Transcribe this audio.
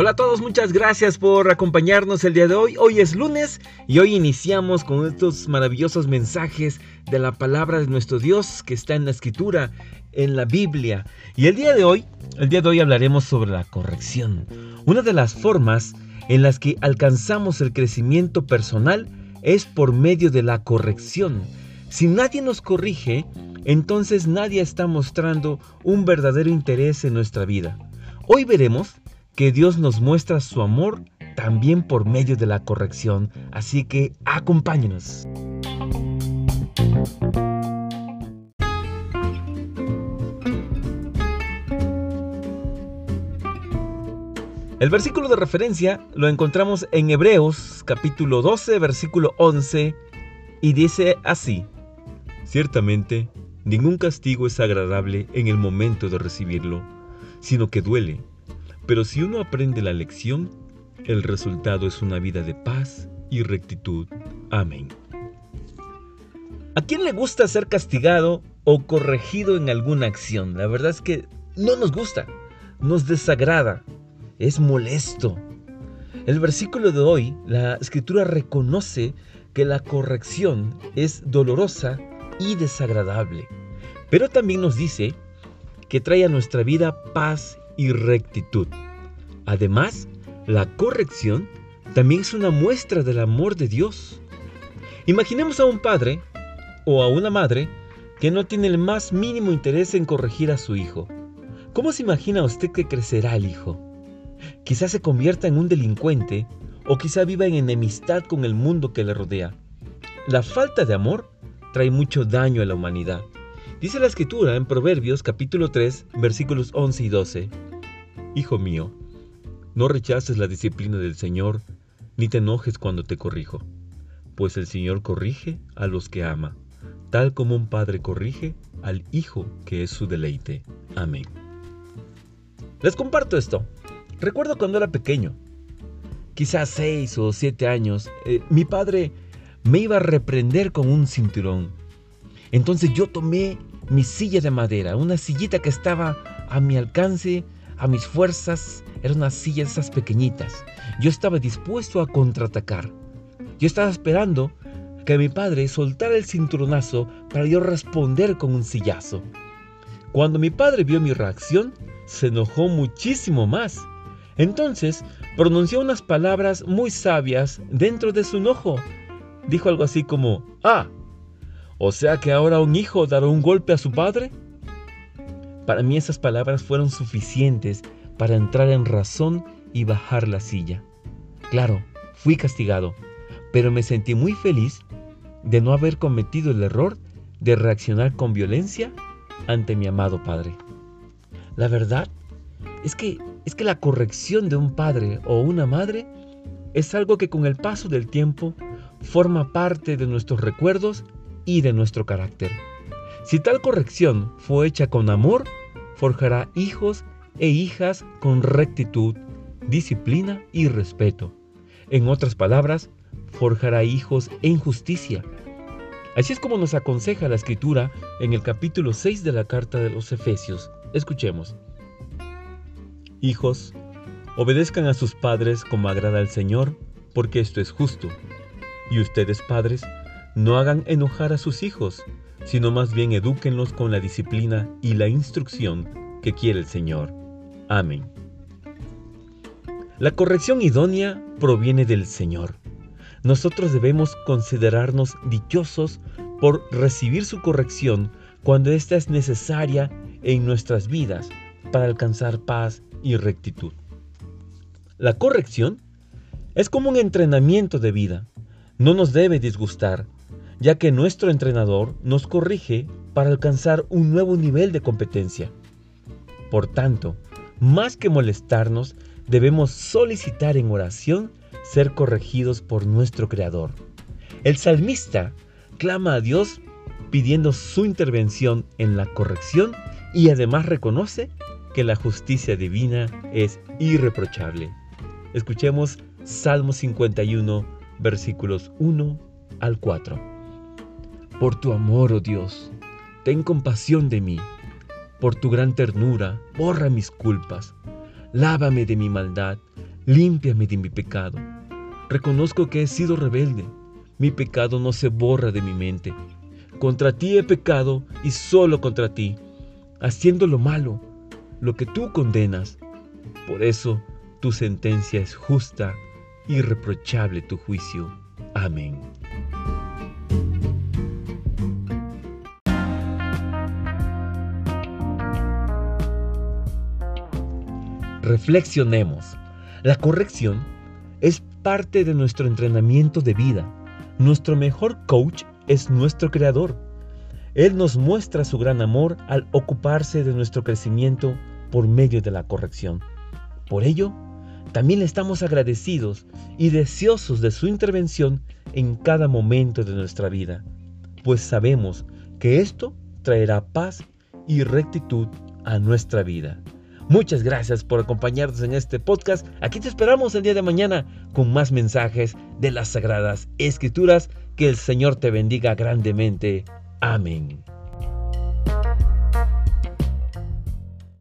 Hola a todos, muchas gracias por acompañarnos el día de hoy. Hoy es lunes y hoy iniciamos con estos maravillosos mensajes de la palabra de nuestro Dios que está en la escritura, en la Biblia. Y el día de hoy, el día de hoy hablaremos sobre la corrección. Una de las formas en las que alcanzamos el crecimiento personal es por medio de la corrección. Si nadie nos corrige, entonces nadie está mostrando un verdadero interés en nuestra vida. Hoy veremos que Dios nos muestra su amor también por medio de la corrección. Así que acompáñenos. El versículo de referencia lo encontramos en Hebreos capítulo 12, versículo 11, y dice así, Ciertamente, ningún castigo es agradable en el momento de recibirlo, sino que duele pero si uno aprende la lección, el resultado es una vida de paz y rectitud. Amén. ¿A quién le gusta ser castigado o corregido en alguna acción? La verdad es que no nos gusta, nos desagrada, es molesto. El versículo de hoy, la escritura reconoce que la corrección es dolorosa y desagradable, pero también nos dice que trae a nuestra vida paz y rectitud. Además, la corrección también es una muestra del amor de Dios. Imaginemos a un padre o a una madre que no tiene el más mínimo interés en corregir a su hijo. ¿Cómo se imagina usted que crecerá el hijo? Quizás se convierta en un delincuente o quizá viva en enemistad con el mundo que le rodea. La falta de amor trae mucho daño a la humanidad. Dice la escritura en Proverbios capítulo 3 versículos 11 y 12. Hijo mío, no rechaces la disciplina del Señor, ni te enojes cuando te corrijo, pues el Señor corrige a los que ama, tal como un padre corrige al hijo que es su deleite. Amén. Les comparto esto. Recuerdo cuando era pequeño, quizás seis o siete años, eh, mi padre me iba a reprender con un cinturón. Entonces yo tomé mi silla de madera, una sillita que estaba a mi alcance, a mis fuerzas, era una silla de esas pequeñitas. Yo estaba dispuesto a contraatacar. Yo estaba esperando que mi padre soltara el cinturonazo para yo responder con un sillazo. Cuando mi padre vio mi reacción, se enojó muchísimo más. Entonces pronunció unas palabras muy sabias dentro de su enojo. Dijo algo así como, ah, o sea que ahora un hijo dará un golpe a su padre. Para mí esas palabras fueron suficientes para entrar en razón y bajar la silla. Claro, fui castigado, pero me sentí muy feliz de no haber cometido el error de reaccionar con violencia ante mi amado padre. La verdad es que es que la corrección de un padre o una madre es algo que con el paso del tiempo forma parte de nuestros recuerdos y de nuestro carácter. Si tal corrección fue hecha con amor, forjará hijos e hijas con rectitud, disciplina y respeto. En otras palabras, forjará hijos en justicia. Así es como nos aconseja la escritura en el capítulo 6 de la carta de los Efesios. Escuchemos. Hijos, obedezcan a sus padres como agrada al Señor, porque esto es justo. Y ustedes, padres, no hagan enojar a sus hijos, sino más bien edúquenlos con la disciplina y la instrucción que quiere el Señor. Amén. La corrección idónea proviene del Señor. Nosotros debemos considerarnos dichosos por recibir su corrección cuando ésta es necesaria en nuestras vidas para alcanzar paz y rectitud. La corrección es como un entrenamiento de vida. No nos debe disgustar, ya que nuestro entrenador nos corrige para alcanzar un nuevo nivel de competencia. Por tanto, más que molestarnos, debemos solicitar en oración ser corregidos por nuestro Creador. El salmista clama a Dios pidiendo su intervención en la corrección y además reconoce que la justicia divina es irreprochable. Escuchemos Salmo 51, versículos 1 al 4. Por tu amor, oh Dios, ten compasión de mí. por tu gran ternura, borra mis culpas. Lávame de mi maldad, límpiame de mi pecado. Reconozco que he sido rebelde. Mi pecado no se borra de mi mente. Contra ti he pecado y solo contra ti, haciendo lo malo, lo que tú condenas. Por eso tu sentencia es justa, irreprochable tu juicio. Amén. Reflexionemos. La corrección es parte de nuestro entrenamiento de vida. Nuestro mejor coach es nuestro creador. Él nos muestra su gran amor al ocuparse de nuestro crecimiento por medio de la corrección. Por ello, también estamos agradecidos y deseosos de su intervención en cada momento de nuestra vida, pues sabemos que esto traerá paz y rectitud a nuestra vida. Muchas gracias por acompañarnos en este podcast. Aquí te esperamos el día de mañana con más mensajes de las Sagradas Escrituras. Que el Señor te bendiga grandemente. Amén.